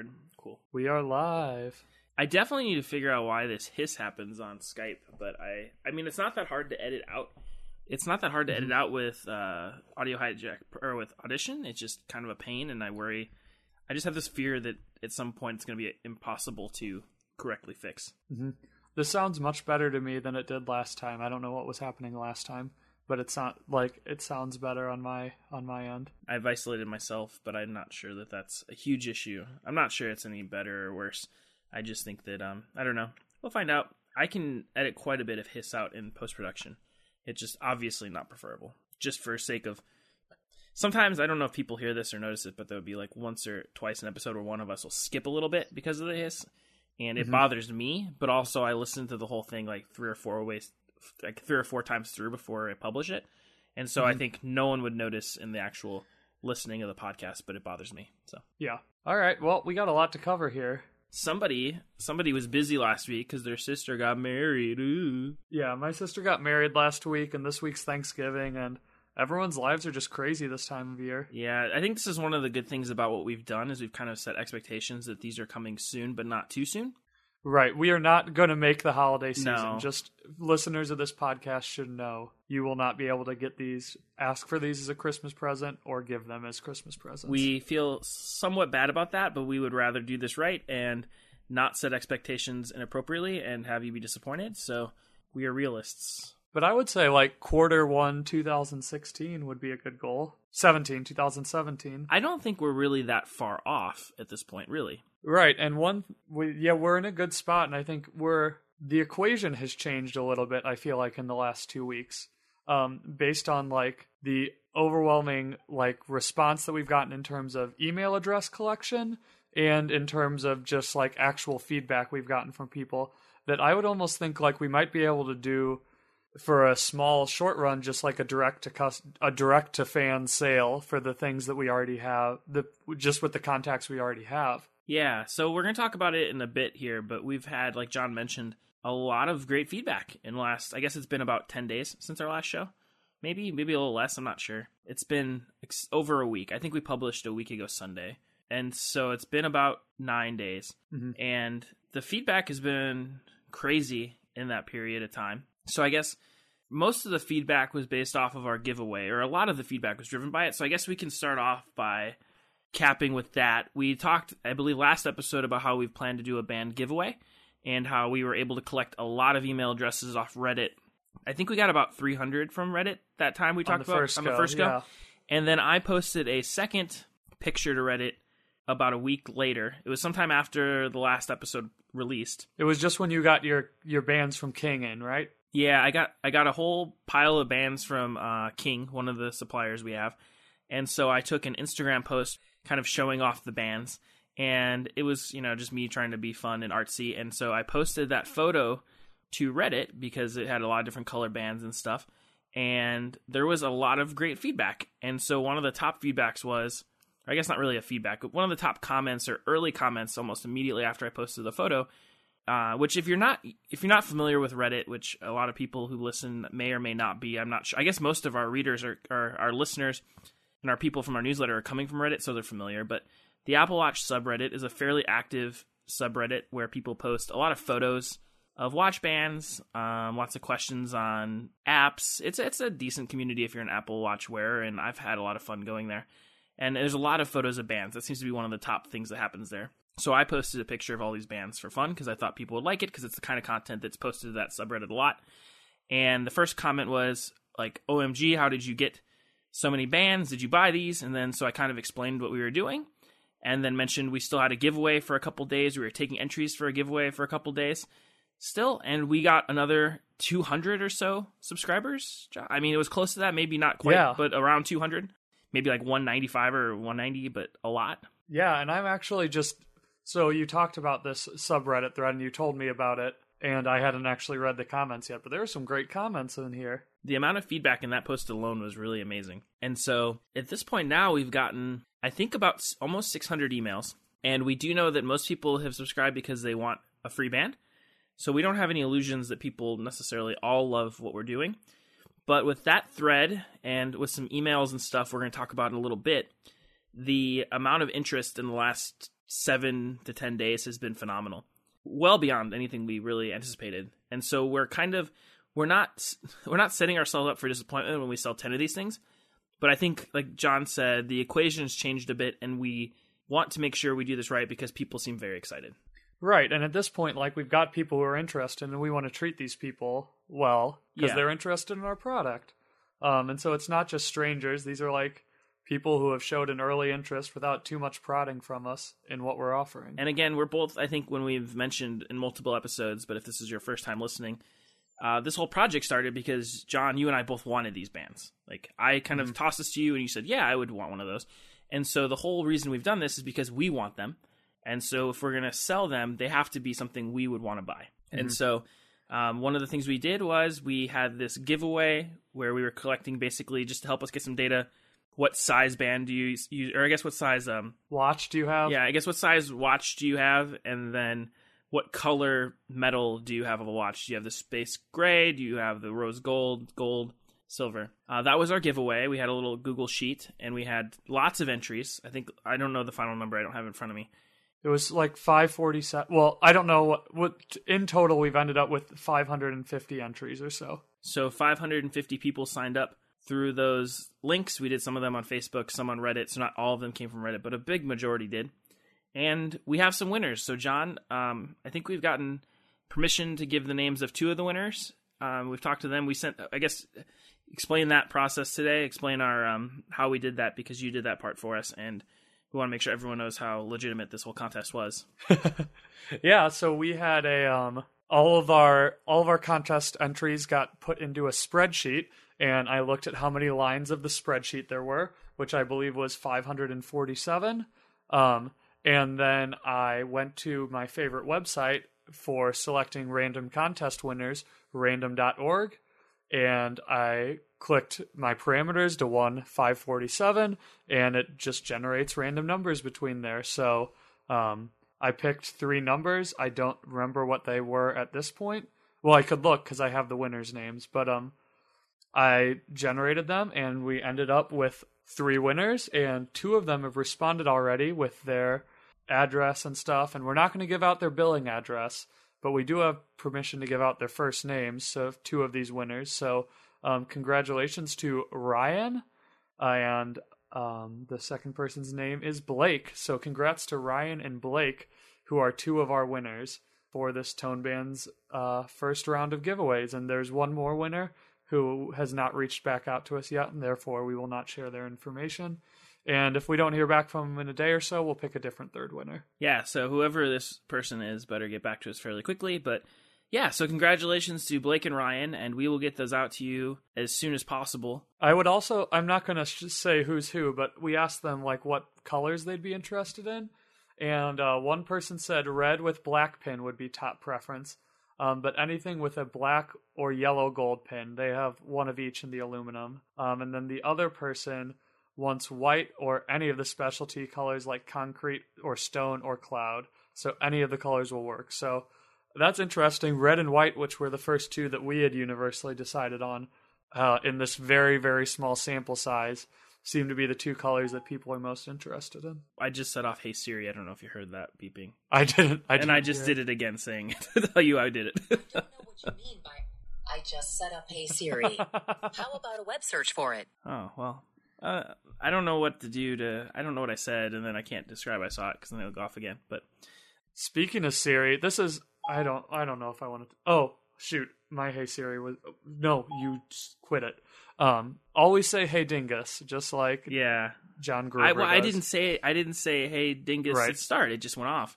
Word. Cool. We are live. I definitely need to figure out why this hiss happens on Skype, but I I mean it's not that hard to edit out. It's not that hard to edit out with uh, Audio Hijack or with Audition. It's just kind of a pain, and I worry. I just have this fear that at some point it's going to be impossible to correctly fix. This sounds much better to me than it did last time. I don't know what was happening last time, but it's not like it sounds better on my on my end. I've isolated myself, but I'm not sure that that's a huge issue. I'm not sure it's any better or worse. I just think that um I don't know. We'll find out. I can edit quite a bit of hiss out in post production. It's just obviously not preferable. Just for sake of sometimes I don't know if people hear this or notice it, but there would be like once or twice an episode where one of us will skip a little bit because of the hiss, and it bothers me. But also, I listen to the whole thing like three or four ways, like three or four times through before I publish it, and so I mm-hmm. think no one would notice in the actual listening of the podcast, but it bothers me. So Yeah. All right. Well, we got a lot to cover here. somebody somebody was busy last week because their sister got married. Ooh. Yeah, my sister got married last week, and this week's Thanksgiving, and everyone's lives are just crazy this time of year. Yeah, I think this is one of the good things about what we've done is we've kind of set expectations that these are coming soon, but not too soon. Right. We are not going to make the holiday season. No. Just listeners of this podcast should know you will not be able to get these, ask for these as a Christmas present, or give them as Christmas presents. We feel somewhat bad about that, but we would rather do this right and not set expectations inappropriately and have you be disappointed. So we are realists. But I would say like quarter one 2016 would be a good goal. 17, 2017. I don't think we're really that far off at this point, really. Right. And one, we, yeah, we're in a good spot. And I think we're, the equation has changed a little bit, I feel like, in the last two weeks. Um, based on like the overwhelming like response that we've gotten in terms of email address collection and in terms of just like actual feedback we've gotten from people that I would almost think like we might be able to do for a small short run just like a direct to cus- a direct to fan sale for the things that we already have the just with the contacts we already have Yeah, so we're going to talk about it in a bit here, but we've had, like John mentioned, a lot of great feedback in the last, I guess it's been about 10 days since our last show. Maybe, maybe a little less, I'm not sure. It's been ex- over a week. I think we published a week ago Sunday. And so it's been about nine days. Mm-hmm. And the feedback has been crazy in that period of time. So I guess most of the feedback was based off of our giveaway, or a lot of the feedback was driven by it. So I guess we can start off by capping with that. We talked, I believe, last episode about how we've planned to do a band giveaway and how we were able to collect a lot of email addresses off Reddit. I think we got about 300 from Reddit that time we talked the about on go, the first go. yeah. And then I posted a second picture to Reddit about a week later. It was sometime after the last episode released. it was just when you got your your bands from king in right Yeah, I got I got a whole pile of bands from uh, King, one of the suppliers we have, and so I took an Instagram post kind of showing off the bands, and it was you know just me trying to be fun and artsy, and so I posted that photo to Reddit because it had a lot of different color bands and stuff, and there was a lot of great feedback, and so one of the top feedbacks was. I guess not really a feedback, but one of the top comments or early comments almost immediately after I posted the photo uh, which if you're not if you're not familiar with Reddit, which a lot of people who listen may or may not be, I'm not sure. I guess most of our readers are, are our listeners and our people from our newsletter are coming from Reddit, so they're familiar. But the Apple Watch subreddit is a fairly active subreddit where people post a lot of photos of watch bands, um, lots of questions on apps. It's it's a decent community if you're an Apple Watch wearer, and I've had a lot of fun going there. And there's a lot of photos of bands. That seems to be one of the top things that happens there. So I posted a picture of all these bands for fun because I thought people would like it because it's the kind of content that's posted to that subreddit a lot. And the first comment was like, "OMG, how did you get so many bands? Did you buy these?" And then so I kind of explained what we were doing, and then mentioned we still had a giveaway for a couple days. We were taking entries for a giveaway for a couple days still, and we got another 200 or so subscribers. I mean, it was close to that, maybe not quite, Yeah. but around 200, maybe like 195 or 190, but a lot. Yeah, and I'm actually just so you talked about this subreddit thread and you told me about it, and I hadn't actually read the comments yet, but there were some great comments in here. the amount of feedback in that post alone was really amazing. And so at this point now, we've gotten, I think, about almost 600 emails. And we do know that most people have subscribed because they want a free band. So we don't have any illusions that people necessarily all love what we're doing. But with that thread and with some emails and stuff we're going to talk about in a little bit, the amount of interest in the last seven to 10 days has been phenomenal. Well beyond anything we really anticipated. And so we're kind of, we're not, we're not setting ourselves up for disappointment when we sell 10 of these things. But I think, like John said, the equation has changed a bit and we want to make sure we do this right because people seem very excited. Right, and at this point, like we've got people who are interested, and we want to treat these people well because Yeah. they're interested in our product. Um, and so it's not just strangers; these are like people who have showed an early interest without too much prodding from us in what we're offering. And again, we're both, I think, when we've mentioned in multiple episodes, but if this is your first time listening, uh, this whole project started because John, you and I both wanted these bands. Like, I kind of tossed this to you, and you said, Yeah, I would want one of those. And so the whole reason we've done this is because we want them. And so if we're going to sell them, they have to be something we would want to buy. And so um, one of the things we did was we had this giveaway where we were collecting basically just to help us get some data. What size band do you use? Or I guess what size um, Watch, do you have? yeah, I guess what size watch do you have, and then what color metal do you have of a watch? Do you have the space gray? Do you have the rose gold, gold, silver? Uh, that was our giveaway. We had a little Google sheet, and we had lots of entries. I think I don't know the final number. I don't have it in front of me. It was like 547. Well, I don't know what, what in total we've ended up with 550 entries or so. So 550 people signed up through those links. We did some of them on Facebook, some on Reddit. So not all of them came from Reddit, but a big majority did. And we have some winners. So John, um, I think we've gotten permission to give the names of two of the winners. Um, we've talked to them. We sent, I guess, explain that process today. Explain our um, how we did that because you did that part for us, and we want to make sure everyone knows how legitimate this whole contest was. yeah, so we had a um all of our all of our contest entries got put into a spreadsheet and I looked at how many lines of the spreadsheet there were, which I believe was 547. Um and then I went to my favorite website for selecting random contest winners, random.org, and I clicked my parameters to 1 547 and it just generates random numbers between there. So um I picked three numbers. I don't remember what they were at this point. Well, I could look because I have the winners' names, but um, I generated them, and we ended up with three winners, and two of them have responded already with their address and stuff. And we're not going to give out their billing address, but we do have permission to give out their first names. So two of these winners. So um, congratulations to Ryan and um, the second person's name is Blake. So congrats to Ryan and Blake, who are two of our winners for this Tone Band's uh, first round of giveaways. And there's one more winner who has not reached back out to us yet, and therefore we will not share their information. And if we don't hear back from them in a day or so, we'll pick a different third winner. Yeah, so whoever this person is better get back to us fairly quickly. But yeah, so congratulations to Blake and Ryan, and we will get those out to you as soon as possible. I would also, I'm not going to sh- say who's who, but we asked them like what colors they'd be interested in. And uh, one person said red with black pin would be top preference. Um, but anything with a black or yellow gold pin, they have one of each in the aluminum. Um, and then the other person wants white or any of the specialty colors like concrete or stone or cloud. So any of the colors will work. So that's interesting. Red and white, which were the first two that we had universally decided on uh, in this very, very small sample size, seem to be the two colors that people are most interested in. I just set off Hey Siri. I don't know if you heard that beeping. I didn't. I and didn't and I just did it again saying to tell you I did it. I don't know what you mean by I just set up Hey Siri. How about a web search for it? oh, well. Uh, I don't know what to do to. I don't know what I said, and then I can't describe I saw it because then it'll go off again. But Speaking of Siri, this is I don't I don't know if I want to. Oh shoot, my Hey Siri was no. You quit it. Um, always say Hey Dingus, just like yeah, John Gruber. I, well, I didn't say. I didn't say. Hey, dingus, Right. it start. It just went off.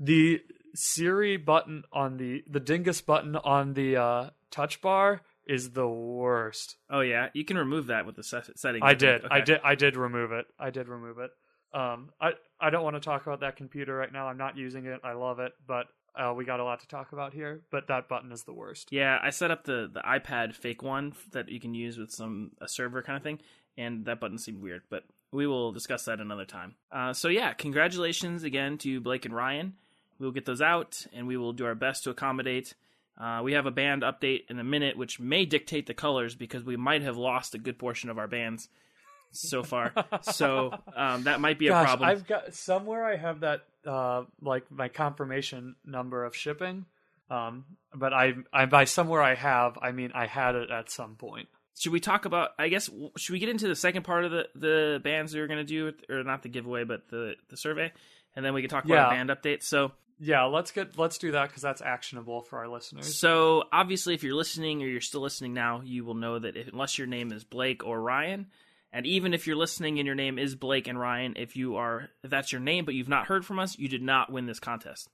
the Siri button on the the Dingus button on the uh, touch bar is the worst. Oh yeah, you can remove that with the set- settings. I did. I did. I did remove it. I did remove it. Um, I I don't want to talk about that computer right now. I'm not using it. I love it, but uh, we got a lot to talk about here. But that button is the worst. Yeah, I set up the the iPad fake one that you can use with some a server kind of thing, and that button seemed weird. But we will discuss that another time. Uh, so yeah, congratulations again to Blake and Ryan. We will get those out, and we will do our best to accommodate. Uh, we have a band update in a minute, which may dictate the colors because we might have lost a good portion of our bands so far. so um, that might be a problem. I've got somewhere I have that uh like my confirmation number of shipping. Um but I I by somewhere I have, I mean I had it at some point. should we talk about? I guess should we get into the second part of the the bands we were going to do, or not the giveaway, but the the survey, and then we can talk about Yeah. a band update. So Yeah, let's get let's do that cuz that's actionable for our listeners. So obviously, if you're listening or you're still listening now, you will know that if, unless your name is Blake or Ryan, and even if you're listening and your name is Blake and Ryan, if you are if that's your name but you've not heard from us, you did not win this contest.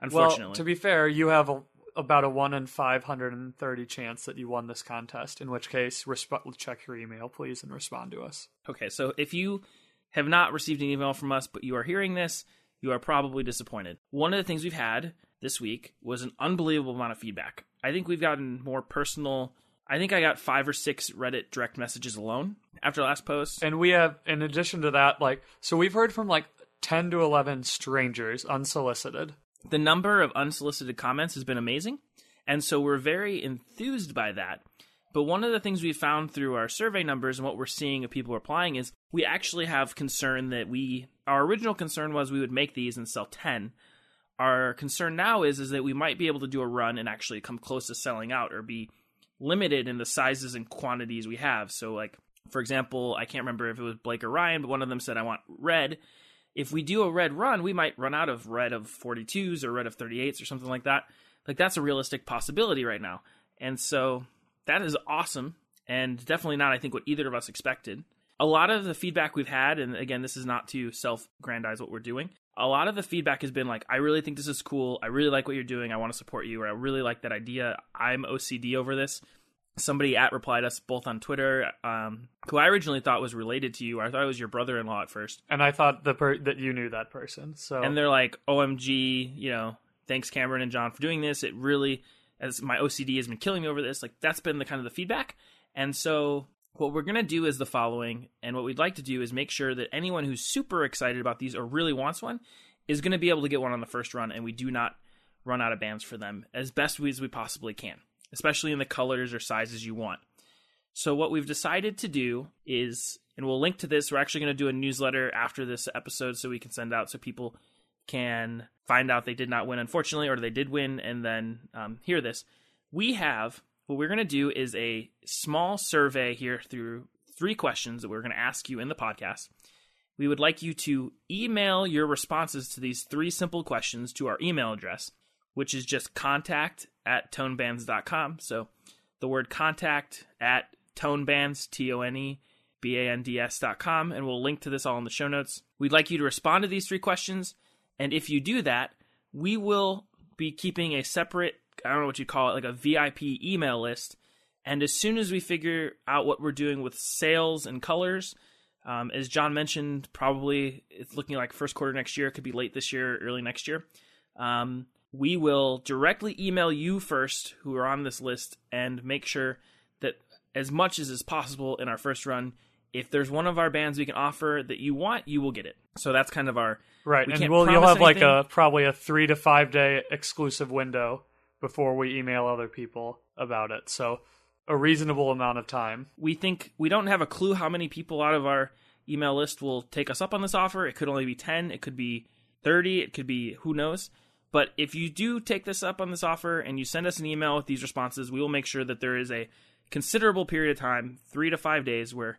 Unfortunately, Well, to be fair, you have a, about a 1 in 530 chance that you won this contest, in which case resp- check your email please and respond to us. okay. So if you have not received an email from us but you are hearing this, you are probably disappointed. One of the things we've had this week was an unbelievable amount of feedback. I think we've gotten more personal. I think I got five or six Reddit direct messages alone after the last post. And we have, in addition to that, like, so we've heard from like 10 to 11 strangers unsolicited. the number of unsolicited comments has been amazing. And so we're very enthused by that. But one of the things we found through our survey numbers and what we're seeing of people replying is we actually have concern that we our original concern was we would make these and sell 10. Our concern now is is that we might be able to do a run and actually come close to selling out or be limited in the sizes and quantities we have. So like for example, I can't remember if it was Blake or Ryan, but one of them said I want red if we do a red run, we might run out of red of 42s or red of 38s or something like that. Like that's a realistic possibility right now. And so that is awesome and definitely not I think what either of us expected. A lot of the feedback we've had and again this is not to self-grandize what we're doing. A lot of the feedback has been like I really think this is cool. I really like what you're doing. I want to support you or I really like that idea. I'm OCD over this somebody at replied us both on Twitter, um, who I originally thought was related to you. I thought it was your brother-in-law at first, And I thought the per- that you knew that person. So, and they're like, "OMG, you know, thanks Cameron and John for doing this. It really, as my OCD has been killing me over this. Like that's been the kind of the feedback. And so what we're gonna do is the following, and what we'd like to do is make sure that anyone who's super excited about these or really wants one is gonna be able to get one on the first run, and we do not run out of bands for them as best as we possibly can, especially in the colors or sizes you want. So what we've decided to do is, and we'll link to this. We're actually going to do a newsletter after this episode, so we can send out so people can find out they did not win, unfortunately, or they did win, and then um, hear this. We have what we're going to do is a small survey here through three questions that we're going to ask you in the podcast. We would like you to email your responses to these three simple questions to our email address, which is just contact at tonebands.com. So the word contact at tonebands, T O N E B A N D S dot com, and we'll link to this all in the show notes. We'd like you to respond to these three questions, and if you do that, we will be keeping a separate, I don't know what you call it, like a VIP email list. And as soon as we figure out what we're doing with sales and colors, um, as John mentioned, probably it's looking like first quarter next year. It could be late this year, early next year. Um, we will directly email you first, who are on this list, and make sure that as much as is possible in our first run, if there's one of our bands we can offer that you want, you will get it. So that's kind of our right, we and we'll you'll have like a probably a three to five day exclusive window before we email other people about it. So a reasonable amount of time. we think we don't have a clue how many people out of our email list will take us up on this offer. It could only be 10, it could be 30, it could be who knows. But if you do take this up on this offer and you send us an email with these responses, we will make sure that there is a considerable period of time, 3 to 5 days where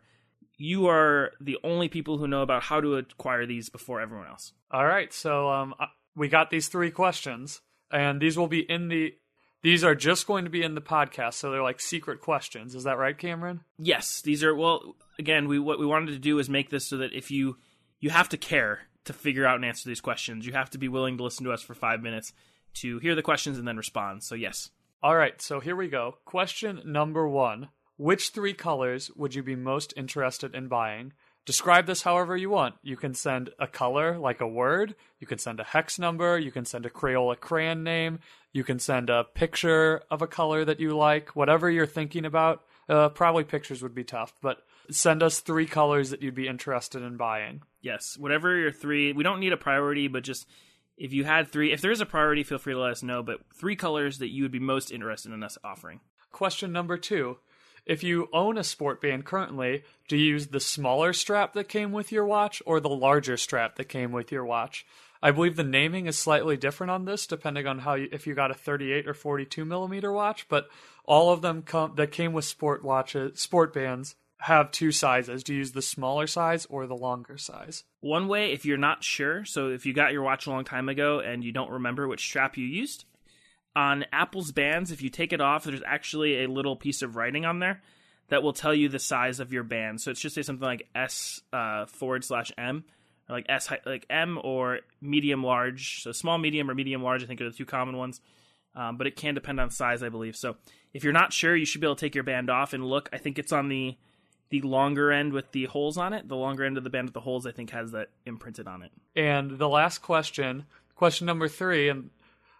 you are the only people who know about how to acquire these before everyone else. All right, so um, we got these three questions, and these will be in the. These are just going to be in the podcast, so they're like secret questions. Is that right, Cameron? Yes, these are well. Again, we what we wanted to do is make this so that if you you have to care to figure out and answer these questions, you have to be willing to listen to us for five minutes to hear the questions and then respond. So yes, All right, so here we go. Question number one Which three colors would you be most interested in buying? Describe this however you want. You can send a color, like a word. You can send a hex number. You can send a Crayola crayon name. You can send a picture of a color that you like. Whatever you're thinking about. Uh, probably pictures would be tough, but send us three colors that you'd be interested in buying. yes, whatever your three. We don't need a priority, but just if you had three, if there is a priority, feel free to let us know. But three colors that you would be most interested in us offering. Question number two if you own a sport band currently, do you use the smaller strap that came with your watch or the larger strap that came with your watch? I believe the naming is slightly different on this, depending on how you, if you got a 38 or 42 millimeter watch. But all of them come that came with sport watches, sport bands have two sizes. Do you use the smaller size or the longer size? One way, if you're not sure, so if you got your watch a long time ago and you don't remember which strap you used, on Apple's bands, if you take it off, there's actually a little piece of writing on there that will tell you the size of your band. So it's just say something like S uh, forward slash M, or like S like M or medium large. So small, medium, or medium large. I think are the two common ones. Um, but it can depend on size, I believe. So if you're not sure, you should be able to take your band off and look. I think it's on the the longer end with the holes on it. The longer end of the band with the holes, I think, has that imprinted on it. And the last question, question number three, and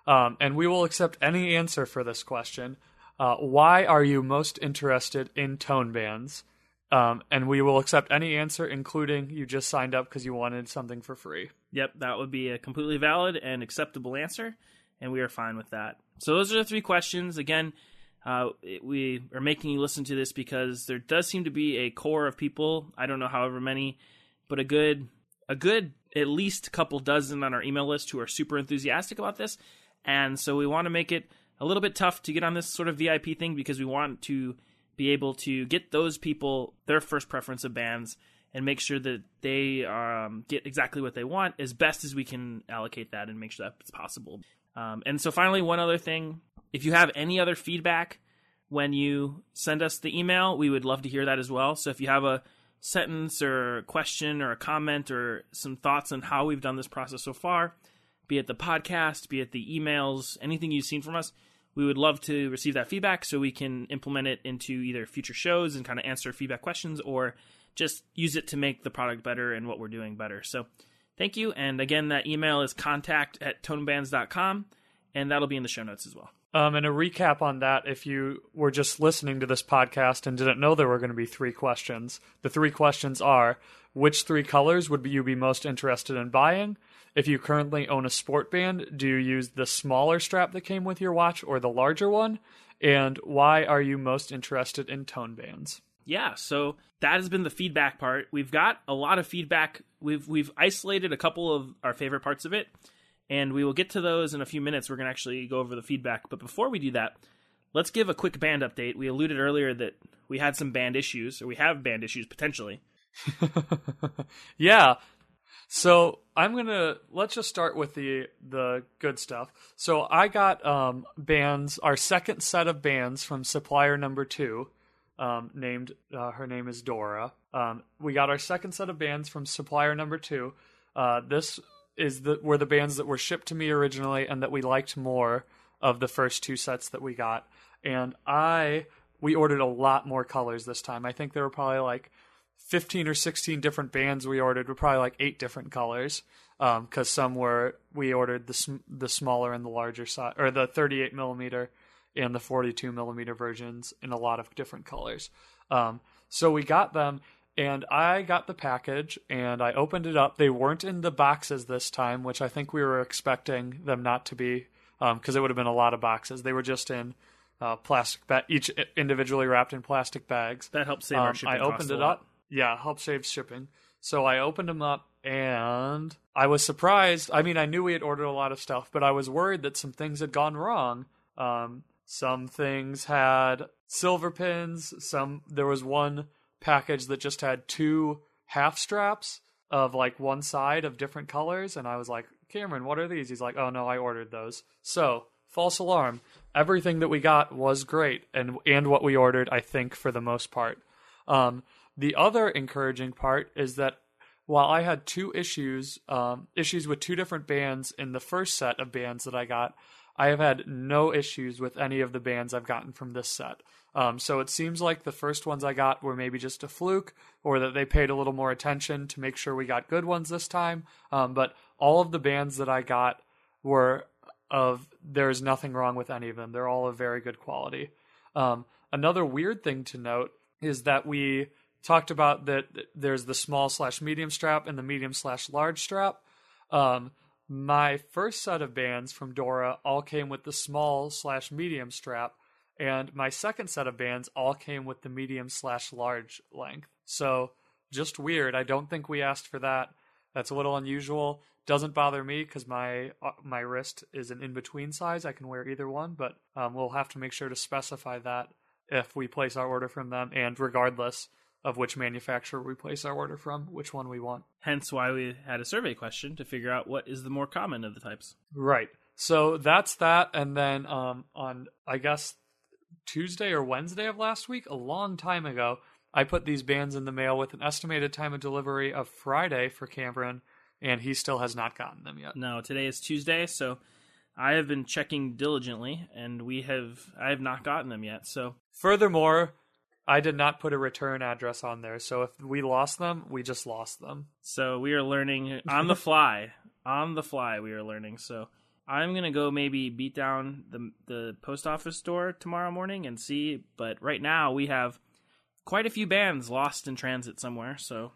um, and we will accept any answer for this question. Uh, why are you most interested in tone bands? Um, and we will accept any answer, including you just signed up because you wanted something for free. Yep, that would be a completely valid and acceptable answer, and we are fine with that. So those are the three questions. Again, uh, we are making you listen to this because there does seem to be a core of people. I don't know however many, but a good, a good at least couple dozen on our email list who are super enthusiastic about this, and so we want to make it a little bit tough to get on this sort of VIP thing because we want to be able to get those people their first preference of bands and make sure that they um, get exactly what they want as best as we can allocate that and make sure that's possible. Um, and so, finally, one other thing if you have any other feedback when you send us the email, we would love to hear that as well. So, if you have a sentence or a question or a comment or some thoughts on how we've done this process so far, be it the podcast, be it the emails, anything you've seen from us, we would love to receive that feedback so we can implement it into either future shows and kind of answer feedback questions or just use it to make the product better and what we're doing better. So thank you. And again, that email is contact at tonebands.com and that'll be in the show notes as well. Um, and a recap on that, if you were just listening to this podcast and didn't know there were going to be three questions, the three questions are which three colors would you be most interested in buying? If you currently own a sport band, do you use the smaller strap that came with your watch or the larger one? And why are you most interested in tone bands? Yeah, so that has been the feedback part. We've got a lot of feedback. We've we've isolated a couple of our favorite parts of it, and we will get to those in a few minutes. We're going to actually go over the feedback. But before we do that, let's give a quick band update. We alluded earlier that we had some band issues, or we have band issues potentially. yeah, so I'm gonna let's just start with the the good stuff. So I got um, bands, our second set of bands from supplier number two, um, named uh, her name is Dora. Um, we got our second set of bands from supplier number two. Uh, this is the were the bands that were shipped to me originally and that we liked more of the first two sets that we got. And I we ordered a lot more colors this time. I think there were probably like 15 or 16 different bands we ordered were probably like eight different colors because um, some were we ordered the sm- the smaller and the larger size or the 38 millimeter and the 42 millimeter versions in a lot of different colors. Um, so we got them and i got the package and i opened it up. They weren't in the boxes this time which i think we were expecting them not to be because um, it would have been a lot of boxes. They were just in uh, plastic ba- each individually wrapped in plastic bags. That helps save our um, shipping i opened it up yeah, help save shipping. So I opened them up and I was surprised. I mean, I knew we had ordered a lot of stuff, but I was worried that some things had gone wrong. Um, some things had silver pins. Some there was one package that just had two half straps of like one side of different colors, and I was like, Cameron, what are these? He's like, Oh no, I ordered those. So false alarm. Everything that we got was great, and and what we ordered, I think, for the most part. Um, the other encouraging part is that while I had two issues, um, issues with two different bands in the first set of bands that I got, I have had no issues with any of the bands I've gotten from this set. Um, so it seems like the first ones I got were maybe just a fluke, or that they paid a little more attention to make sure we got good ones this time. Um, but all of the bands that I got were of there's nothing wrong with any of them. They're all of very good quality. Um, another weird thing to note is that we talked about that there's the small slash medium strap and the medium slash large strap. Um, my first set of bands from Dora all came with the small slash medium strap, And my second set of bands all came with the medium slash large length. So just weird. I don't think we asked for that. That's a little unusual. Doesn't bother me because my uh, my wrist is an in between size. I can wear either one, but um, we'll have to make sure to specify that if we place our order from them, and regardless of which manufacturer we place our order from, which one we want. Hence why we had a survey question to figure out what is the more common of the types. Right. So that's that, and then um, on I guess Tuesday or Wednesday of last week, a long time ago, I put these bands in the mail with an estimated time of delivery of Friday for Cameron, and he still has not gotten them yet. No, today is Tuesday, so I have been checking diligently, and we have I have not gotten them yet. So Furthermore, I did not put a return address on there, so if we lost them, we just lost them. so we are learning on the fly. on the fly, we are learning. So I'm gonna go maybe beat down the the post office door tomorrow morning and see. But right now we have quite a few bands lost in transit somewhere. So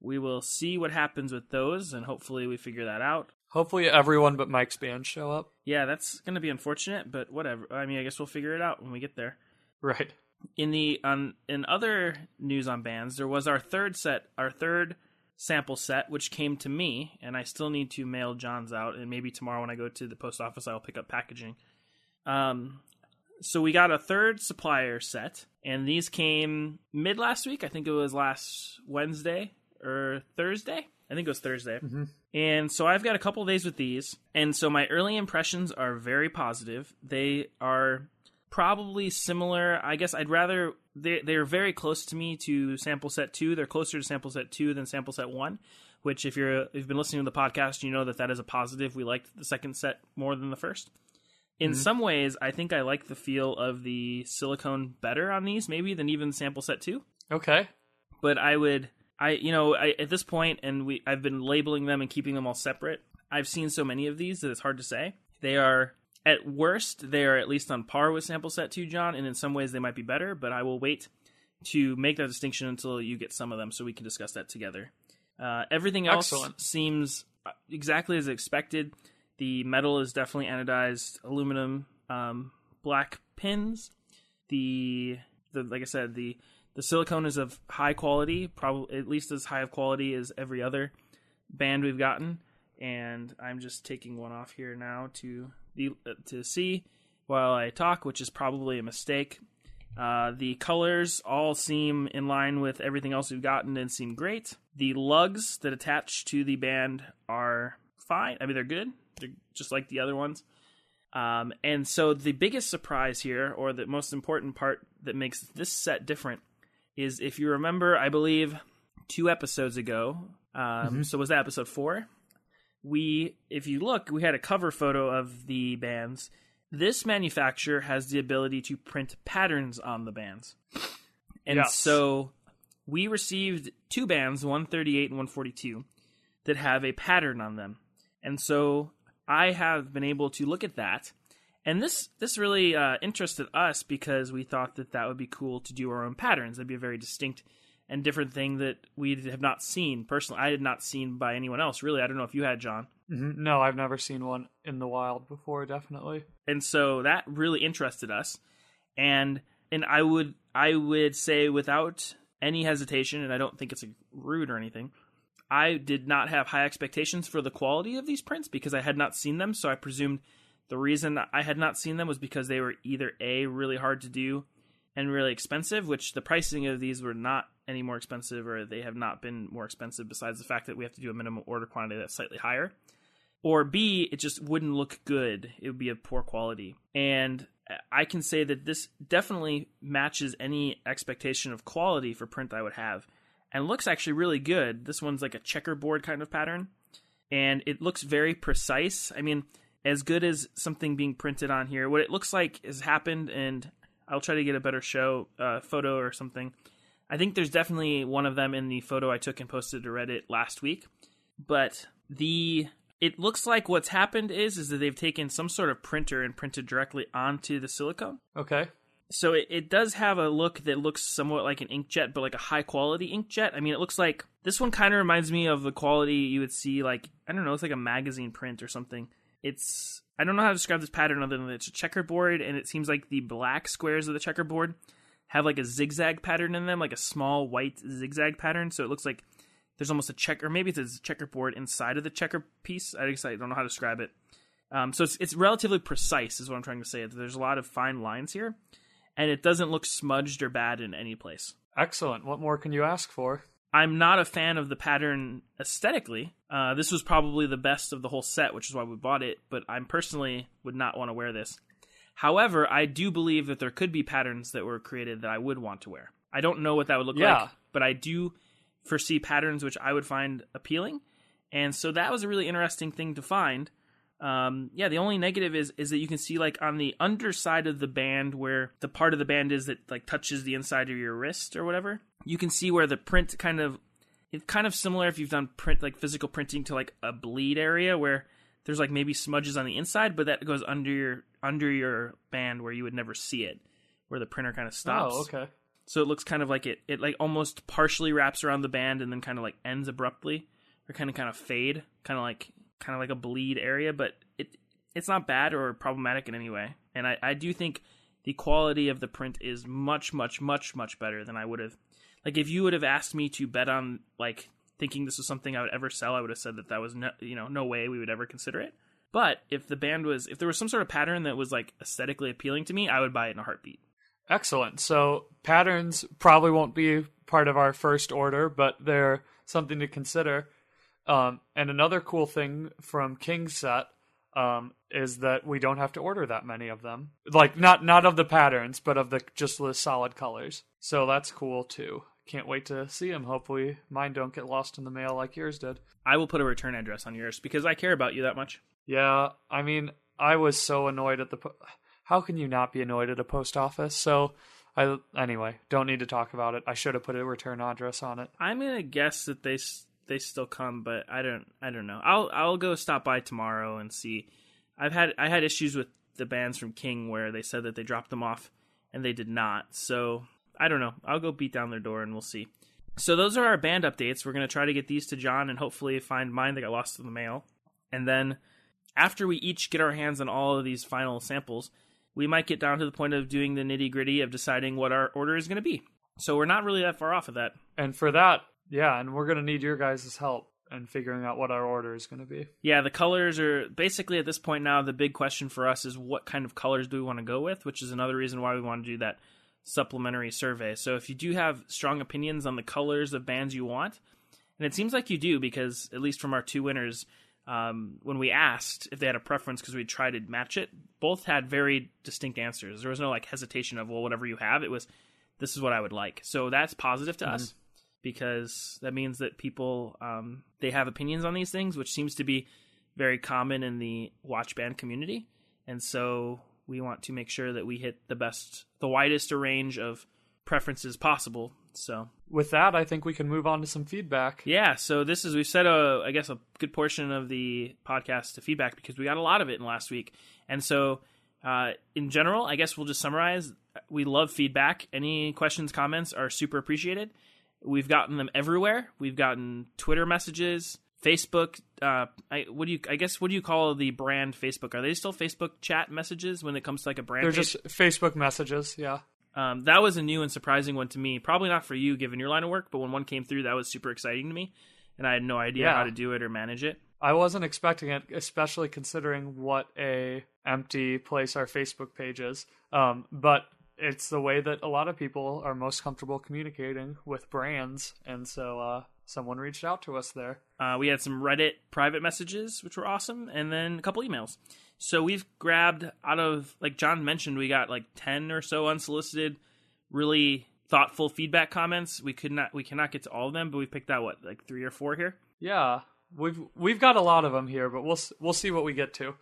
we will see what happens with those, and hopefully we figure that out. Hopefully, everyone but Mike's band show up. Yeah, that's gonna be unfortunate, but whatever. I mean, I guess we'll figure it out when we get there. Right. In the on in other news on bands, there was our third set, our third sample set, which came to me, and I still need to mail John's out, and maybe tomorrow when I go to the post office, I'll pick up packaging. Um, so we got a third supplier set, and these came mid last week. I think it was last Wednesday or Thursday. I think it was Thursday. And so I've got a couple days with these, and so my early impressions are very positive. They are probably similar. I guess I'd rather they they're very close to me to sample set two. They're closer to sample set two than sample set one. Which, if you're if you've been listening to the podcast, you know that that is a positive. We liked the second set more than the first. In mm-hmm. some ways, I think I like the feel of the silicone better on these, maybe than even sample set two Okay. but I would I you know I, at this point and we I've been labeling them and keeping them all separate. I've seen so many of these that it's hard to say. They are at worst they are at least on par with sample set 2 John and in some ways they might be better, but I will wait to make that distinction until you get some of them so we can discuss that together. Uh, everything else Excellent. seems exactly as expected. The metal is definitely anodized aluminum, um, black pins. The, the like I said, the the silicone is of high quality, probably at least as high of quality as every other band we've gotten. And I'm just taking one off here now to the uh, to see while I talk, which is probably a mistake. Uh, the colors all seem in line with everything else we've gotten and seem great. The lugs that attach to the band are fine. I mean, they're good. They're just like the other ones. Um, and so the biggest surprise here, or the most important part that makes this set different, is if you remember, I believe two episodes ago. Um, So was that episode four? We, if you look, we had a cover photo of the bands. This manufacturer has the ability to print patterns on the bands, and Yes. so we received two bands, 138 and 142, that have a pattern on them. And so I have been able to look at that. And this this really uh, interested us because we thought that that would be cool to do our own patterns. That'd be a very distinct and different thing that we have not seen personally. I had not seen by anyone else really. I don't know if you had, John. Mhm. No, I've never seen one in the wild before. Definitely. and so that really interested us and and i would i would say without any hesitation and i don't think it's rude or anything i did not have high expectations for the quality of these prints because i had not seen them so i presumed the reason i had not seen them was because they were either a really hard to do and really expensive which the pricing of these were not any more expensive or they have not been more expensive besides the fact that we have to do a minimum order quantity that's slightly higher or B, it just wouldn't look good. It would be of poor quality. And I can say that this definitely matches any expectation of quality for print I would have. And looks actually really good. This one's like a checkerboard kind of pattern. And it looks very precise. I mean, as good as something being printed on here, what it looks like has happened, and I'll try to get a better show uh, photo or something. I think there's definitely one of them in the photo I took and posted to Reddit last week. But the it looks like what's happened is is that they've taken some sort of printer and printed directly onto the silicone. Okay. So it, it does have a look that looks somewhat like an inkjet, but like a high quality inkjet. I mean, it looks like this one kind of reminds me of the quality you would see like I don't know, it's like a magazine print or something. it's I don't know how to describe this pattern other than it's a checkerboard, and it seems like the black squares of the checkerboard have like a zigzag pattern in them, like a small white zigzag pattern. So it looks like there's almost a check, or maybe it's a checkerboard inside of the checker piece. I guess I don't know how to describe it. Um, so it's it's relatively precise, is what I'm trying to say. There's a lot of fine lines here, and it doesn't look smudged or bad in any place. Excellent. What more can you ask for? I'm not a fan of the pattern aesthetically. Uh, this was probably the best of the whole set, which is why we bought it. But I personally would not want to wear this. However, I do believe that there could be patterns that were created that I would want to wear. I don't know what that would look Yeah. like, but I do foresee patterns which I would find appealing. And so that was a really interesting thing to find. Um, yeah, the only negative is is that you can see like on the underside of the band where the part of the band is that like touches the inside of your wrist or whatever. You can see where the print kind of it's kind of similar if you've done print like physical printing to like a bleed area where there's like maybe smudges on the inside, but that goes under your under your band where you would never see it, where the printer kind of stops. Oh, okay. So it looks kind of like it it like almost partially wraps around the band and then kind of like ends abruptly or kind of kind of fade, kind of like kind of like a bleed area, but it it's not bad or problematic in any way. And I I do think the quality of the print is much much much much better than I would have like if you would have asked me to bet on like thinking this was something I would ever sell, I would have said that that was no, you know, no way we would ever consider it. But if the band was if there was some sort of pattern that was like aesthetically appealing to me, I would buy it in a heartbeat. Excellent. So patterns probably won't be part of our first order, but they're something to consider. Um, and another cool thing from King's set um, is that we don't have to order that many of them. Like not not of the patterns, but of the just the solid colors. So that's cool too. Can't wait to see them. Hopefully, mine don't get lost in the mail like yours did. I will put a return address on yours because I care about you that much. Yeah, I mean, I was so annoyed at the. Po- How can you not be annoyed at a post office? So, I anyway don't need to talk about it. I should have put a return address on it. I'm gonna guess that they s- they still come, but I don't I don't know. I'll I'll go stop by tomorrow and see. I've had I had issues with the bands from King where they said that they dropped them off and they did not. So I don't know. I'll go beat down their door and we'll see. So those are our band updates. We're gonna try to get these to John and hopefully find mine that got lost in the mail. And then after we each get our hands on all of these final samples, we might get down to the point of doing the nitty gritty of deciding what our order is to be. So we're not really that far off of that. And for that, yeah, and we're gonna need your guys' help in figuring out what our order is gonna be. Yeah, the colors are basically at this point now. The big question for us is what kind of colors do we want to go with, which is another reason why we want to do that supplementary survey. So if you do have strong opinions on the colors of bands you want, and it seems like you do because at least from our two winners, um, when we asked if they had a preference because we tried to match it, both had very distinct answers. There was no like hesitation of well, whatever you have. It was this is what I would like. So that's positive to us because that means that people um, they have opinions on these things, which seems to be very common in the watch band community. And so we want to make sure that we hit the best, the widest range of preferences possible. So With that, I think we can move on to some feedback. yeah, so this is we've set a I guess a good portion of the podcast to feedback because we got a lot of it in last week, and so uh, in general, I guess we'll just summarize. We love feedback. Any questions, comments are super appreciated. We've gotten them everywhere. We've gotten Twitter messages, Facebook. Uh, I what do you I guess what do you call the brand Facebook? Are they still Facebook chat messages when it comes to like a brand? They're page? just Facebook messages, yeah. Um, that was a new and surprising one to me. Probably not for you, given your line of work, but when one came through, that was super exciting to me, and I had no idea Yeah. how to do it or manage it. I wasn't expecting it, especially considering what a empty place our Facebook page is. Um, but it's the way that a lot of people are most comfortable communicating with brands, and so uh, someone reached out to us there. Uh, we had some Reddit private messages, which were awesome, and then a couple emails. So we've grabbed out of, like John mentioned, we got like ten or so unsolicited, really thoughtful feedback comments. We could not, we cannot get to all of them, but we picked out what, like three or four here. Yeah, we've we've got a lot of them here, but we'll we'll see what we get to.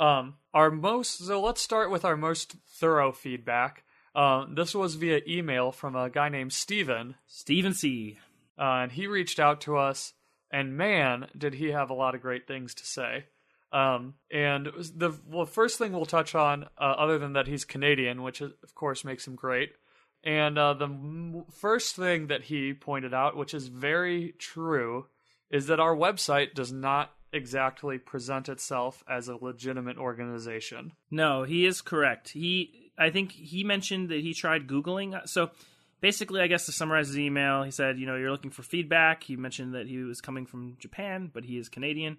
Um, our most so let's start with our most thorough feedback. Um, this was via email from a guy named Steven. Stephen C. uh, and he reached out to us and man did he have a lot of great things to say um, and the well, first thing we'll touch on uh, other than that he's canadian which is, of course makes him great and uh, the m- first thing that he pointed out which is very true is that our website does not exactly present itself as a legitimate organization. No, he is correct. He, I think he mentioned that he tried Googling. So basically, I guess to summarize his email, he said, you know, you're looking for feedback. He mentioned that he was coming from Japan, but he is Canadian.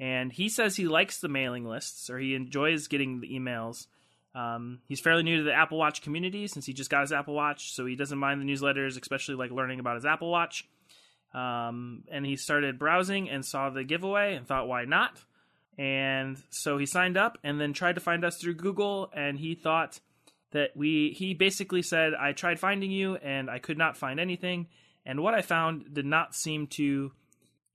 And he says he likes the mailing lists or he enjoys getting the emails. Um, he's fairly new to the Apple Watch community since he just got his Apple Watch, so he doesn't mind the newsletters, especially like learning about his Apple Watch. Um, and he started browsing and saw the giveaway and thought, why not? And so he signed up and then tried to find us through Google. And he thought that we, he basically said, I tried finding you and I could not find anything. And what I found did not seem to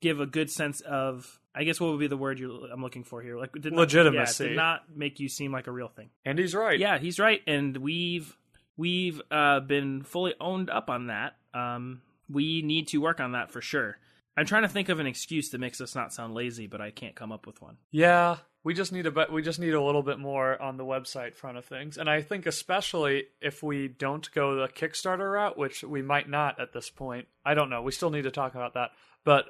give a good sense of, I guess, what would be the word you're, I'm looking for here? Like did not, Legitimacy. Yeah, did not make you seem like a real thing. And he's right. Yeah, he's right, and we've we've uh, been fully owned up on that. Um, we need to work on that for sure. I'm trying to think of an excuse that makes us not sound lazy, but I can't come up with one. Yeah, we just need a bit. We just need a little bit more on the website front of things, and I think especially if we don't go the Kickstarter route, which we might not at this point. I don't know. We still need to talk about that. But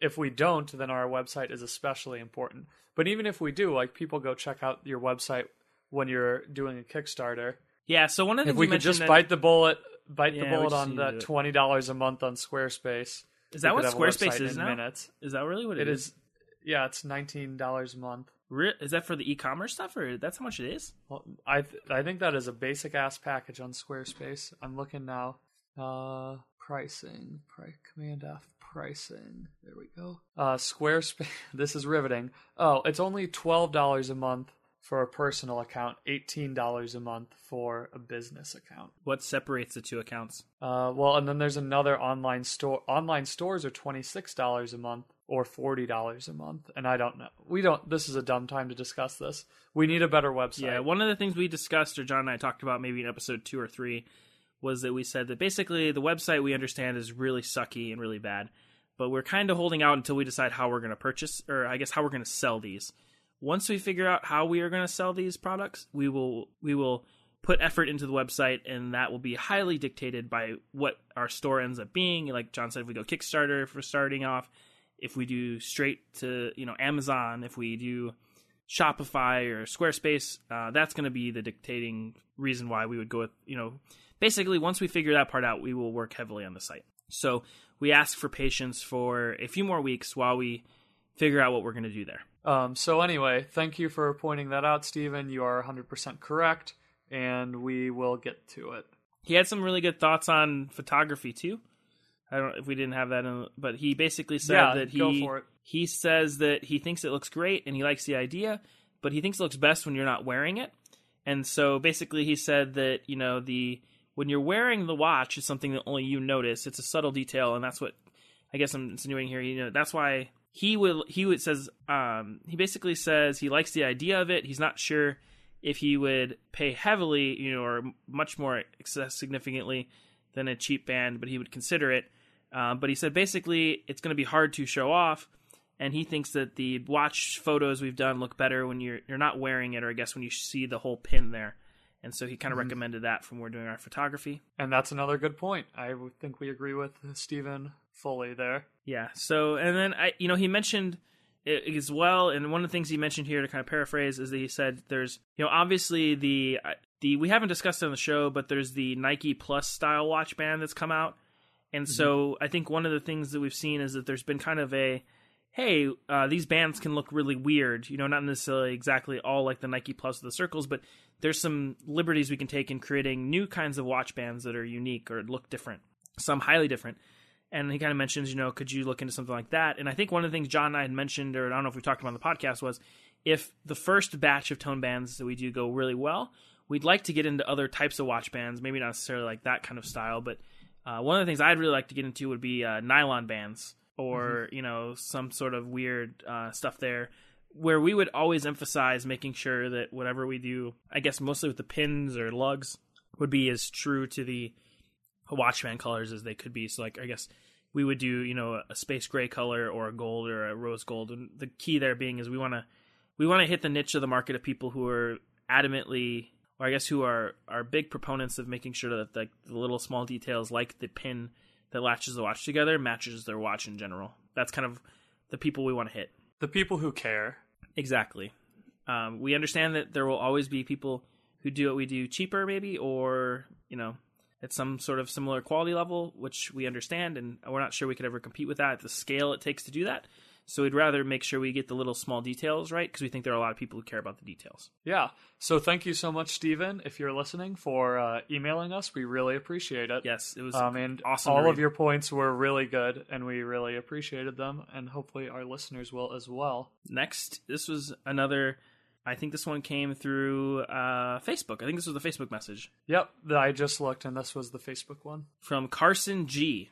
if we don't, then our website is especially important. But even if we do, like people go check out your website when you're doing a Kickstarter. Yeah. So one of the If we could just mentioned bite the bullet, bite Yeah, the bullet on the twenty dollars a month on Squarespace. is that what could have a Squarespace is now? Minutes. Is that really what It is. Yeah, it's nineteen dollars a month. Re- is that for the e-commerce stuff, or that's how much it is? Well, I th- I think that is a basic ass package on Squarespace. I'm looking now. Uh, pricing, pri- Command F pricing. There we go. Uh, Squarespace. This is riveting. Oh, it's only twelve dollars a month for a personal account. Eighteen dollars a month for a business account. What separates the two accounts? Uh, well, and then there's another online store. Online stores are twenty six dollars a month or forty dollars a month, and I don't know. We don't. This is a dumb time to discuss this. We need a better website. Yeah, one of the things we discussed, or John and I talked about maybe in episode two or three, was that we said that basically the website we understand is really sucky and really bad, but we're kind of holding out until we decide how we're going to purchase, or I guess how we're going to sell these. Once we figure out how we are going to sell these products, we will we will put effort into the website, and that will be highly dictated by what our store ends up being. Like John said, if we go Kickstarter for starting off, if we do straight to you know Amazon, if we do Shopify or Squarespace, uh, that's going to be the dictating reason why we would go with, you know, basically once we figure that part out, we will work heavily on the site. So we ask for patience for a few more weeks while we figure out what we're going to do there. Um, so anyway, thank you for pointing that out, Stephen. You are 100% correct, and we will get to it. He had some really good thoughts on photography too. I don't know if we didn't have that in, but he basically said Yeah, that he go for it. he says that he thinks it looks great and he likes the idea, but he thinks it looks best when you're not wearing it. And so basically he said that, you know, the when you're wearing the watch is something that only you notice. It's a subtle detail and that's what I guess I'm insinuating here, you know, that's why he will he would says um he basically says he likes the idea of it. He's not sure if he would pay heavily, you know, or much more significantly than a cheap band, but he would consider it. Um, but he said basically it's going to be hard to show off, and he thinks that the watch photos we've done look better when you're you're not wearing it, or I guess when you see the whole pin there. And so he kind of mm-hmm. recommended that from we're doing our photography. And that's another good point. I think we agree with Stephen fully there. Yeah. So, and then I, you know, he mentioned it as well, and one of the things he mentioned here to kind of paraphrase is that he said there's, you know, obviously the uh, the we haven't discussed it on the show, but there's the Nike Plus style watch band that's come out, and mm-hmm. so I think one of the things that we've seen is that there's been kind of a hey, uh, these bands can look really weird. You know, not necessarily exactly all like the Nike Plus with the circles, but there's some liberties we can take in creating new kinds of watch bands that are unique or look different, some highly different. And he kind of mentions, you know, could you look into something like that? And I think one of the things John and I had mentioned, or I don't know if we talked about on the podcast, was if the first batch of tone bands that we do go really well, we'd like to get into other types of watch bands, maybe not necessarily like that kind of style, but uh, one of the things I'd really like to get into would be uh, nylon bands or you know some sort of weird uh, stuff there where we would always emphasize making sure that whatever we do i guess mostly with the pins or lugs would be as true to the watchman colors as they could be. So like i guess we would do you know a space gray color or a gold or a rose gold. And the key there being is we want to we want to hit the niche of the market of people who are adamantly or i guess who are are big proponents of making sure that the, the little small details like the pin that latches the watch together matches their watch in general. That's kind of the people we want to hit. the people who care. Exactly. Um, we understand that there will always be people who do what we do cheaper, maybe, or you know, at some sort of similar quality level, which we understand, and we're not sure we could ever compete with that at the scale it takes to do that. So we'd rather make sure we get the little small details right because we think there are a lot of people who care about the details. Yeah. So thank you so much, Stephen, if you're listening, for uh, emailing us. We really appreciate it. Yes, it was Um, and awesome. all of your points were really good, and we really appreciated them, and hopefully our listeners will as well. next. This was another. I think this one came through uh, Facebook. I think this was the Facebook message Yep, I just looked, and this was the Facebook one. from Carson G.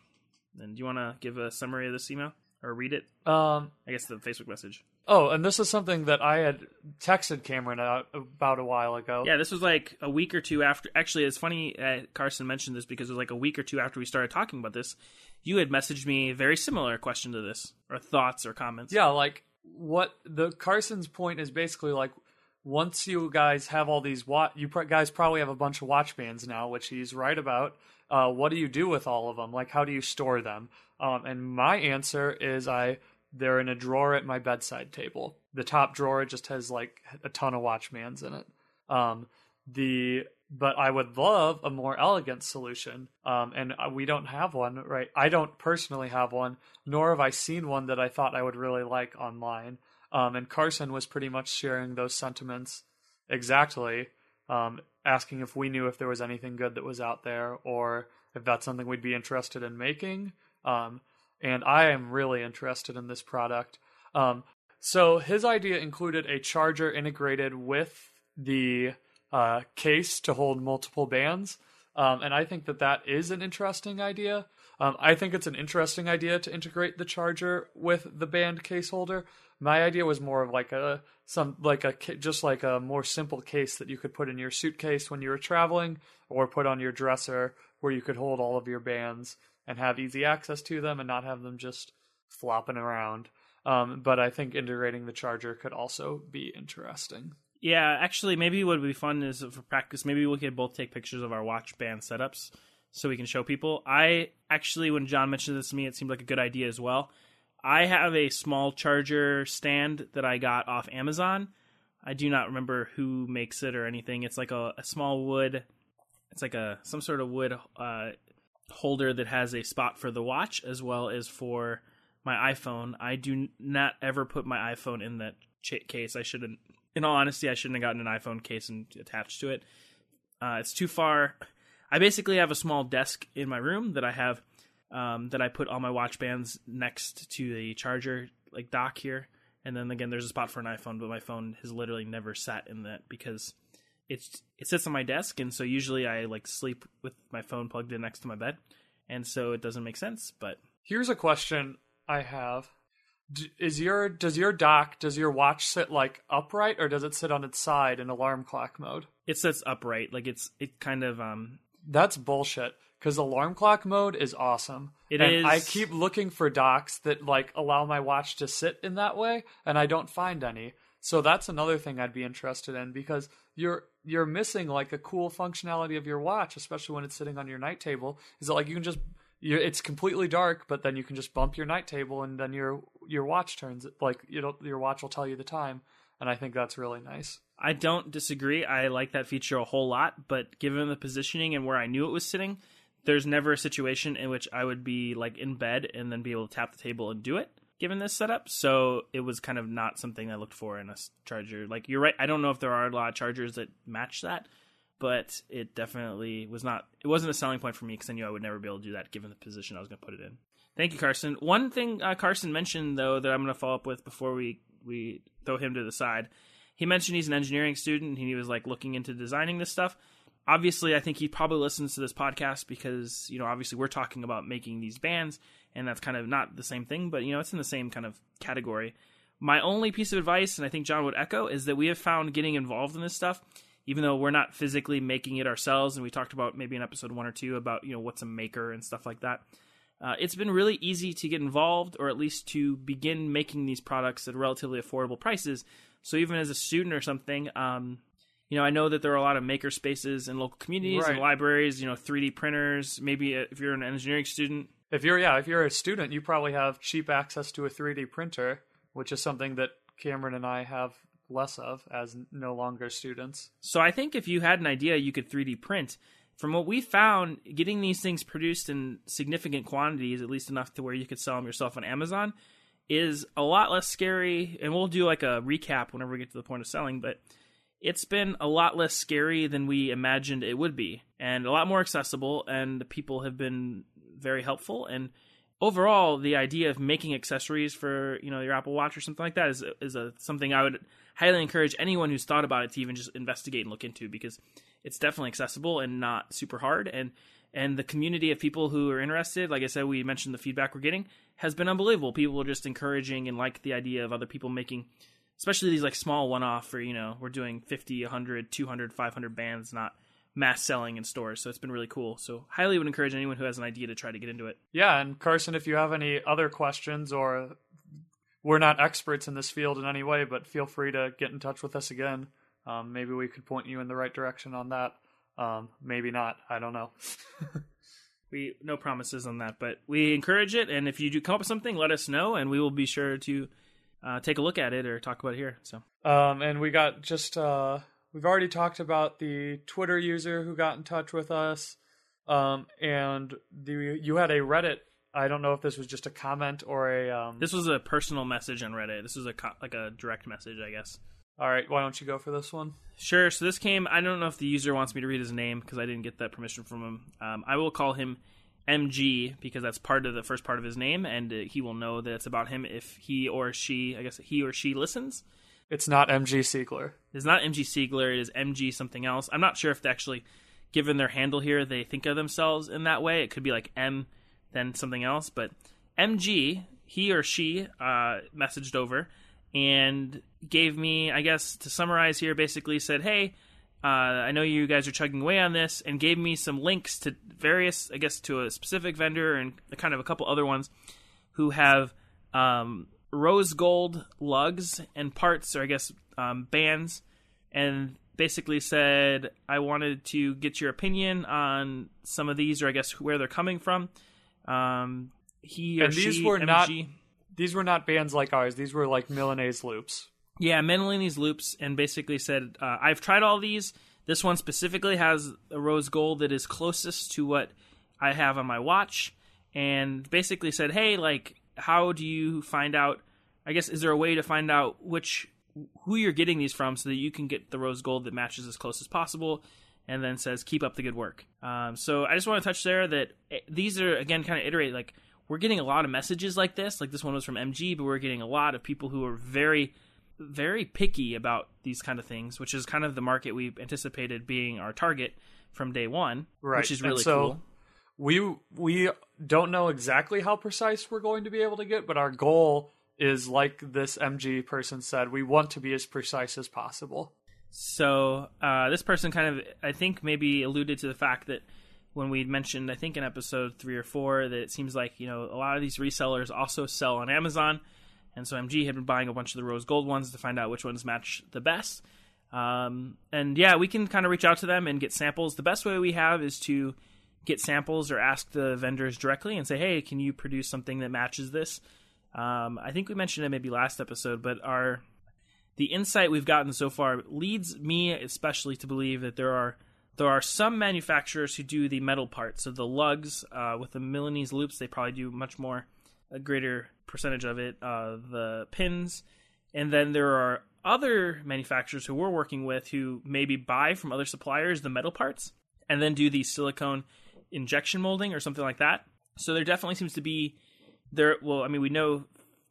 And do you want to give a summary of this email or read it? Um, I guess the Facebook message. oh, and this is something that I had texted Cameron about a while ago. Yeah, this was like a week or two after. Actually, it's funny uh, Carson mentioned this because it was like a week or two after we started talking about this. You had messaged me a very similar question to this, or thoughts or comments. Yeah, like what the Carson's point is basically like once you guys have all these watch, you pr- guys probably have a bunch of watch bands now, which he's right about. Uh, what do you do with all of them? Like, how do you store them? Um, and my answer is I they're in a drawer at my bedside table. The top drawer just has like a ton of Watchmans in it. Um, the but I would love a more elegant solution. Um, and uh, we don't have one, right? I don't personally have one, nor have I seen one that I thought I would really like online. Um, and Carson was pretty much sharing those sentiments exactly, um, asking if we knew if there was anything good that was out there or if that's something we'd be interested in making. Um, and I am really interested in this product. Um, so his idea included a charger integrated with the uh, case to hold multiple bands. Um, and I think that that is an interesting idea. Um, I think it's an interesting idea to integrate the charger with the band case holder. My idea was more of like a some like a just like a more simple case that you could put in your suitcase when you were traveling, or put on your dresser where you could hold all of your bands and have easy access to them and not have them just flopping around. Um, but I think integrating the charger could also be interesting. Yeah, actually, maybe what would be fun is for practice. Maybe we could both take pictures of our watch band setups so we can show people. I actually, when John mentioned this to me, it seemed like a good idea as well. I have a small charger stand that I got off Amazon. I do not remember who makes it or anything. It's like a, a small wood. It's like a some sort of wood uh, holder that has a spot for the watch as well as for my iPhone. I do not ever put my iPhone in that ch- case. I shouldn't. In all honesty, I shouldn't have gotten an iPhone case and attached to it. Uh, it's too far. I basically have a small desk in my room that I have um, that I put all my watch bands next to the charger like dock here, and then again there's a spot for an iPhone, but my phone has literally never sat in that because it's it sits on my desk, and so usually I like sleep with my phone plugged in next to my bed, and so it doesn't make sense. But Here's a question I have. D- Is your does your dock does your watch sit like upright or does it sit on its side in alarm clock mode? it sits upright, like it's it kind of um That's bullshit. Because alarm clock mode is awesome. It and is- I keep looking for docks that like allow my watch to sit in that way, and I don't find any. So that's another thing I'd be interested in because you're you're missing like a cool functionality of your watch, especially when it's sitting on your night table. Is that like you can just it's completely dark, but then you can just bump your night table, and then your your watch turns like you know your watch will tell you the time, and I think that's really nice. I don't disagree. I like that feature a whole lot, but given the positioning and where I knew it was sitting, there's never a situation in which I would be like in bed and then be able to tap the table and do it given this setup. So it was kind of not something I looked for in a charger. Like you're right, I don't know if there are a lot of chargers that match that, but it definitely was not it wasn't a selling point for me because I knew I would never be able to do that given the position I was going to put it in. Thank you, Carson. One thing uh, Carson mentioned though that I'm going to follow up with before we we throw him to the side. He mentioned he's an engineering student and he was like looking into designing this stuff. Obviously, I think he probably listens to this podcast because you know obviously we're talking about making these bands and that's kind of not the same thing, but you know it's in the same kind of category. My only piece of advice, and I think John would echo, is that we have found getting involved in this stuff, even though we're not physically making it ourselves, and we talked about maybe in episode one or two about you know what's a maker and stuff like that. Uh, it's been really easy to get involved, or at least to begin making these products at relatively affordable prices. So even as a student or something, um, you know, I know that there are a lot of maker spaces in local communities and libraries. You know, 3D printers. Maybe if you're an engineering student, If you're yeah, if you're a student, you probably have cheap access to a 3D printer which is something that Cameron and I have less of as no longer students. So I think if you had an idea, you could 3D print. From what we found, getting these things produced in significant quantities, at least enough to where you could sell them yourself on Amazon, is a lot less scary. And we'll do like a recap whenever we get to the point of selling, but it's been a lot less scary than we imagined it would be, and a lot more accessible. And people have been very helpful. And overall, the idea of making accessories for you know your Apple Watch or something like that is is a something I would highly encourage anyone who's thought about it to even just investigate and look into because it's definitely accessible and not super hard and and the community of people who are interested like i said we mentioned the feedback we're getting has been unbelievable people are just encouraging and like the idea of other people making especially these like small one-off or you know we're doing 50 100 200 500 bands not mass selling in stores so it's been really cool so highly would encourage anyone who has an idea to try to get into it Yeah, and Carson, if you have any other questions or we're not experts in this field in any way, but feel free to get in touch with us again. Um, maybe we could point you in the right direction on that. Um, maybe not. I don't know. we no promises on that but we encourage it and if you do come up with something let us know and we will be sure to uh, take a look at it or talk about it here so Um, and we got just uh, we've already talked about the Twitter user who got in touch with us, um, and the you had a Reddit. I don't know if this was just a comment or a. Um, this was a personal message on reddit this was a co- like a direct message i guess all right, why don't you go for this one? Sure. So this came. I don't know if the user wants me to read his name because I didn't get that permission from him. Um, I will call him MG because that's part of the first part of his name, and uh, he will know that it's about him if he or she, I guess he or she listens. It's not MG Siegler. It's not MG Siegler. It is MG something else. I'm not sure if actually, given their handle here, they think of themselves in that way. It could be like M, then something else. But MG, he or she, uh, messaged over and gave me, I guess, to summarize here, basically said, "Hey, uh, I know you guys are chugging away on this," and gave me some links to various, I guess, to a specific vendor and kind of a couple other ones who have um, rose gold lugs and parts, or I guess um, bands, and basically said, "I wanted to get your opinion on some of these, or I guess where they're coming from." Um, he or And these she, were not- These were not bands like ours. These were like Milanese loops. Yeah, Milanese loops, and basically said, uh, "I've tried all these. This one specifically has a rose gold that is closest to what I have on my watch." And basically said, "Hey, like, how do you find out? I guess is there a way to find out which who you're getting these from, so that you can get the rose gold that matches as close as possible?" And then says, "Keep up the good work." Um, so I just want to touch there that eh, these are again kind of iterate like we're getting a lot of messages like this. Like this one was from MG, but we're getting a lot of people who are very very picky about these kind of things, which is kind of the market we anticipated being our target from day one, Right. which is And really so cool. We we don't know exactly how precise we're going to be able to get, but our goal is like this MG person said, we want to be as precise as possible. So uh, this person kind of, I think, maybe alluded to the fact that when we mentioned, I think in episode three or four, that it seems like you know a lot of these resellers also sell on Amazon, and so MG had been buying a bunch of the rose gold ones to find out which ones match the best. Um, and yeah, we can kind of reach out to them and get samples. The best way we have is to get samples or ask the vendors directly and say, "Hey, can you produce something that matches this?" Um, I think we mentioned it maybe last episode, but our the insight we've gotten so far leads me especially to believe that there are there are some manufacturers who do the metal parts. So the lugs uh, with the Milanese loops, they probably do much more a greater percentage of it. Uh, the pins, and then there are other manufacturers who we're working with who maybe buy from other suppliers the metal parts and then do the silicone injection molding or something like that. So there definitely seems to be there. Well, I mean, we know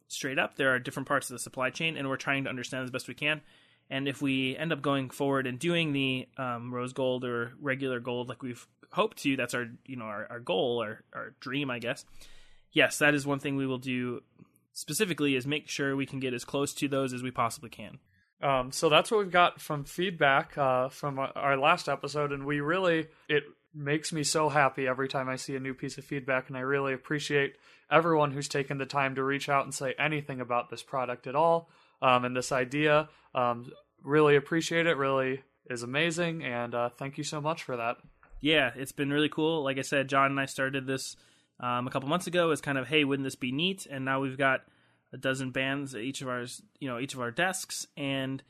straight up there are different parts of the supply chain, and we're trying to understand as best we can. And if we end up going forward and doing the um, rose gold or regular gold like we've hoped to, that's our you know our, our goal, our our dream, I guess. Yes, that is one thing we will do specifically is make sure we can get as close to those as we possibly can. Um, so that's what we've got from feedback uh, from our last episode, and we really it makes me so happy every time I see a new piece of feedback, and I really appreciate everyone who's taken the time to reach out and say anything about this product at all um, and this idea. Um, really appreciate it. Really is amazing, and uh, thank you so much for that. yeah, it's been really cool. Like I said, John and I started this um, a couple months ago as kind of, hey, wouldn't this be neat? And now we've got a dozen bands at each of our, you know, each of our desks, and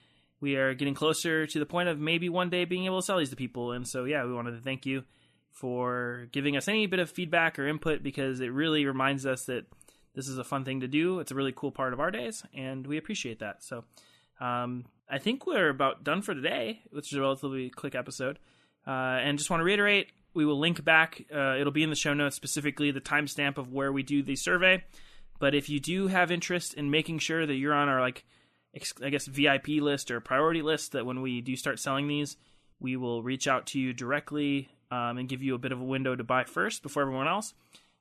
we are getting closer to the point of maybe one day being able to sell these to people. And so, yeah, we wanted to thank you for giving us any bit of feedback or input because it really reminds us that this is a fun thing to do. It's a really cool part of our days, and we appreciate that. So, um, I think we're about done for today, which is a relatively quick episode. Uh, and just want to reiterate, we will link back. Uh, it'll be in the show notes, specifically the timestamp of where we do the survey. But if you do have interest in making sure that you're on our like, I guess VIP list or priority list, that when we do start selling these, we will reach out to you directly um, and give you a bit of a window to buy first before everyone else.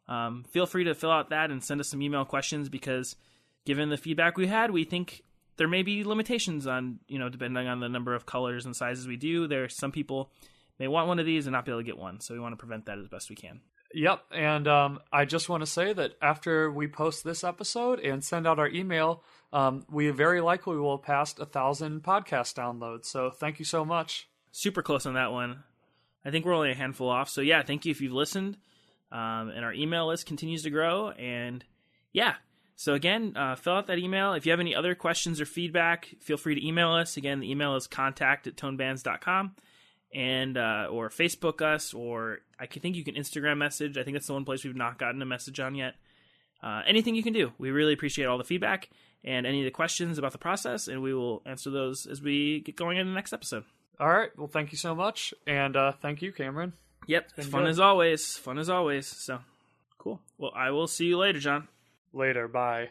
Um, feel free to fill out that and send us some email questions because, given the feedback we had, we think there may be limitations on you know depending on the number of colors and sizes we do. There some people may want one of these and not be able to get one, so we want to prevent that as best we can. Yep, and um, I just want to say that after we post this episode and send out our email, um, we very likely will pass a thousand podcast downloads. So thank you so much. Super close on that one. I think we're only a handful off. So yeah, thank you if you've listened. Um, and our email list continues to grow. And yeah, so again, uh, fill out that email. If you have any other questions or feedback, feel free to email us. Again, the email is contact at tonebands.com and uh, or Facebook us, or I think you can Instagram message. I think that's the one place we've not gotten a message on yet. Uh, anything you can do, we really appreciate all the feedback and any of the questions about the process, and we will answer those as we get going in the next episode. All right. Well, thank you so much, and uh, thank you, Cameron. Yep, fun good. as always. Fun as always. So cool. Well, I will see you later, John. Later. Bye.